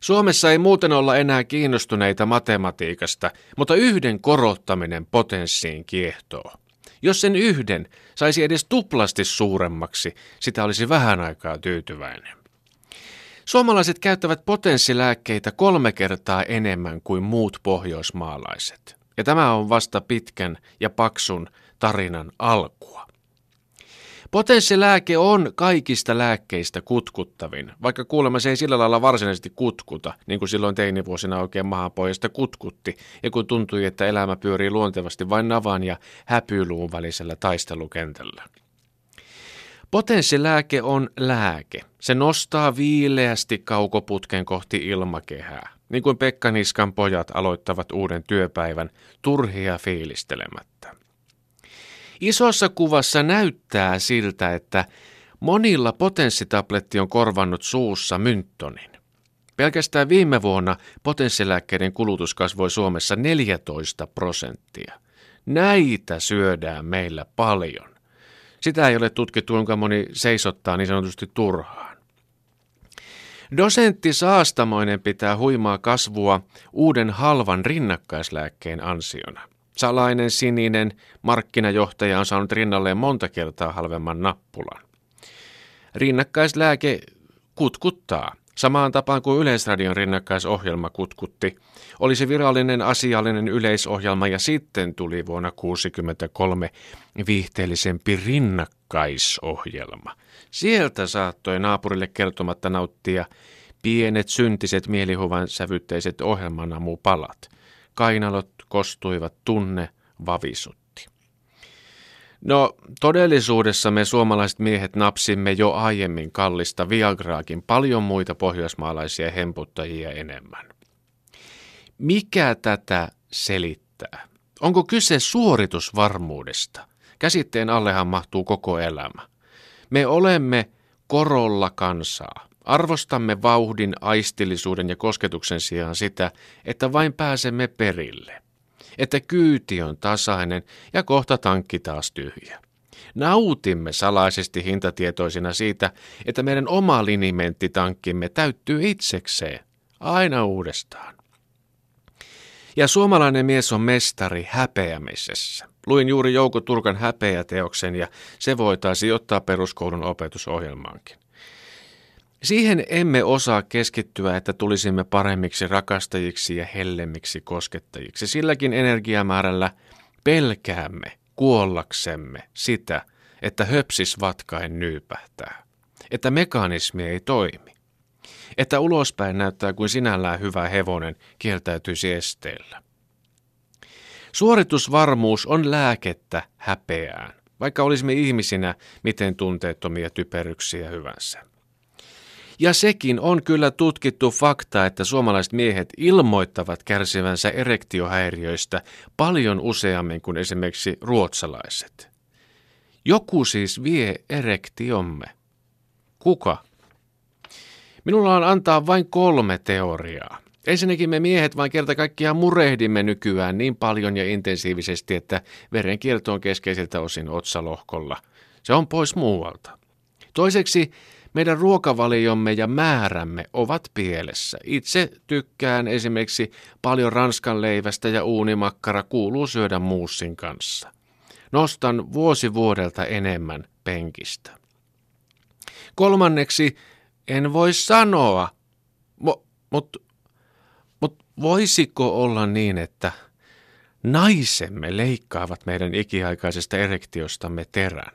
Suomessa ei muuten olla enää kiinnostuneita matematiikasta, mutta yhden korottaminen potenssiin kiehtoo. Jos sen yhden saisi edes tuplasti suuremmaksi, sitä olisi vähän aikaa tyytyväinen. Suomalaiset käyttävät potenssilääkkeitä kolme kertaa enemmän kuin muut pohjoismaalaiset. Ja tämä on vasta pitkän ja paksun tarinan alkua. Potenssilääke on kaikista lääkkeistä kutkuttavin, vaikka kuulemma se ei sillä lailla varsinaisesti kutkuta, niin kuin silloin teinivuosina oikein mahapohjasta kutkutti, ja kun tuntui, että elämä pyörii luontevasti vain navan ja häpyluun välisellä taistelukentällä. Potenssilääke on lääke. Se nostaa viileästi kaukoputken kohti ilmakehää, niin kuin Pekka Niskan pojat aloittavat uuden työpäivän turhia fiilistelemättä. Isossa kuvassa näyttää siltä, että monilla potenssitabletti on korvannut suussa mynttonin. Pelkästään viime vuonna potenssilääkkeiden kulutus kasvoi Suomessa 14 prosenttia. Näitä syödään meillä paljon. Sitä ei ole tutkittu, kuinka moni seisottaa niin sanotusti turhaan. Dosentti Saastamoinen pitää huimaa kasvua uuden halvan rinnakkaislääkkeen ansiona. Salainen sininen markkinajohtaja on saanut rinnalleen monta kertaa halvemman nappulan. Rinnakkaislääke kutkuttaa, samaan tapaan kuin Yleisradion rinnakkaisohjelma kutkutti. Oli se virallinen asiallinen yleisohjelma ja sitten tuli vuonna 1963 viihteellisempi rinnakkaisohjelma. Sieltä saattoi naapurille kertomatta nauttia pienet syntiset mielihuvan sävytteiset ohjelmanamupalat – kainalot kostuivat, tunne vavisutti. No, todellisuudessa me suomalaiset miehet napsimme jo aiemmin kallista Viagraakin paljon muita pohjoismaalaisia hemputtajia enemmän. Mikä tätä selittää? Onko kyse suoritusvarmuudesta? Käsitteen allehan mahtuu koko elämä. Me olemme korolla kansaa. Arvostamme vauhdin, aistillisuuden ja kosketuksen sijaan sitä, että vain pääsemme perille. Että kyyti on tasainen ja kohta tankki taas tyhjä. Nautimme salaisesti hintatietoisina siitä, että meidän oma linimenttitankkimme täyttyy itsekseen, aina uudestaan. Ja suomalainen mies on mestari häpeämisessä. Luin juuri Jouko Turkan häpeäteoksen ja se voitaisiin ottaa peruskoulun opetusohjelmaankin. Siihen emme osaa keskittyä, että tulisimme paremmiksi rakastajiksi ja hellemmiksi koskettajiksi. Silläkin energiamäärällä pelkäämme kuollaksemme sitä, että höpsis vatkain nyypähtää, että mekanismi ei toimi, että ulospäin näyttää kuin sinällään hyvä hevonen kieltäytyisi esteellä. Suoritusvarmuus on lääkettä häpeään, vaikka olisimme ihmisinä miten tunteettomia typeryksiä hyvänsä. Ja sekin on kyllä tutkittu fakta, että suomalaiset miehet ilmoittavat kärsivänsä erektiohäiriöistä paljon useammin kuin esimerkiksi ruotsalaiset. Joku siis vie erektiomme. Kuka? Minulla on antaa vain kolme teoriaa. Ensinnäkin me miehet vain kerta kaikkiaan murehdimme nykyään niin paljon ja intensiivisesti, että verenkierto on keskeisiltä osin otsalohkolla. Se on pois muualta. Toiseksi meidän ruokavaliomme ja määrämme ovat pielessä. Itse tykkään esimerkiksi paljon ranskan leivästä ja uunimakkara kuuluu syödä muussin kanssa. Nostan vuosi vuodelta enemmän penkistä. Kolmanneksi, en voi sanoa, mutta mut, voisiko olla niin, että naisemme leikkaavat meidän ikiaikaisesta erektiostamme terän?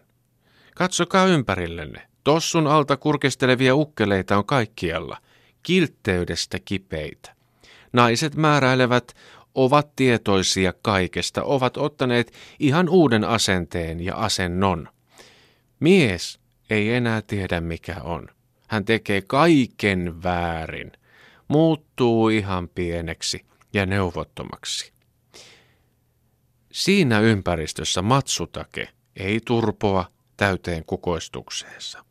Katsokaa ympärillenne. Tossun alta kurkistelevia ukkeleita on kaikkialla, kiltteydestä kipeitä. Naiset määräilevät, ovat tietoisia kaikesta, ovat ottaneet ihan uuden asenteen ja asennon. Mies ei enää tiedä mikä on. Hän tekee kaiken väärin, muuttuu ihan pieneksi ja neuvottomaksi. Siinä ympäristössä matsutake ei turpoa täyteen kukoistukseensa.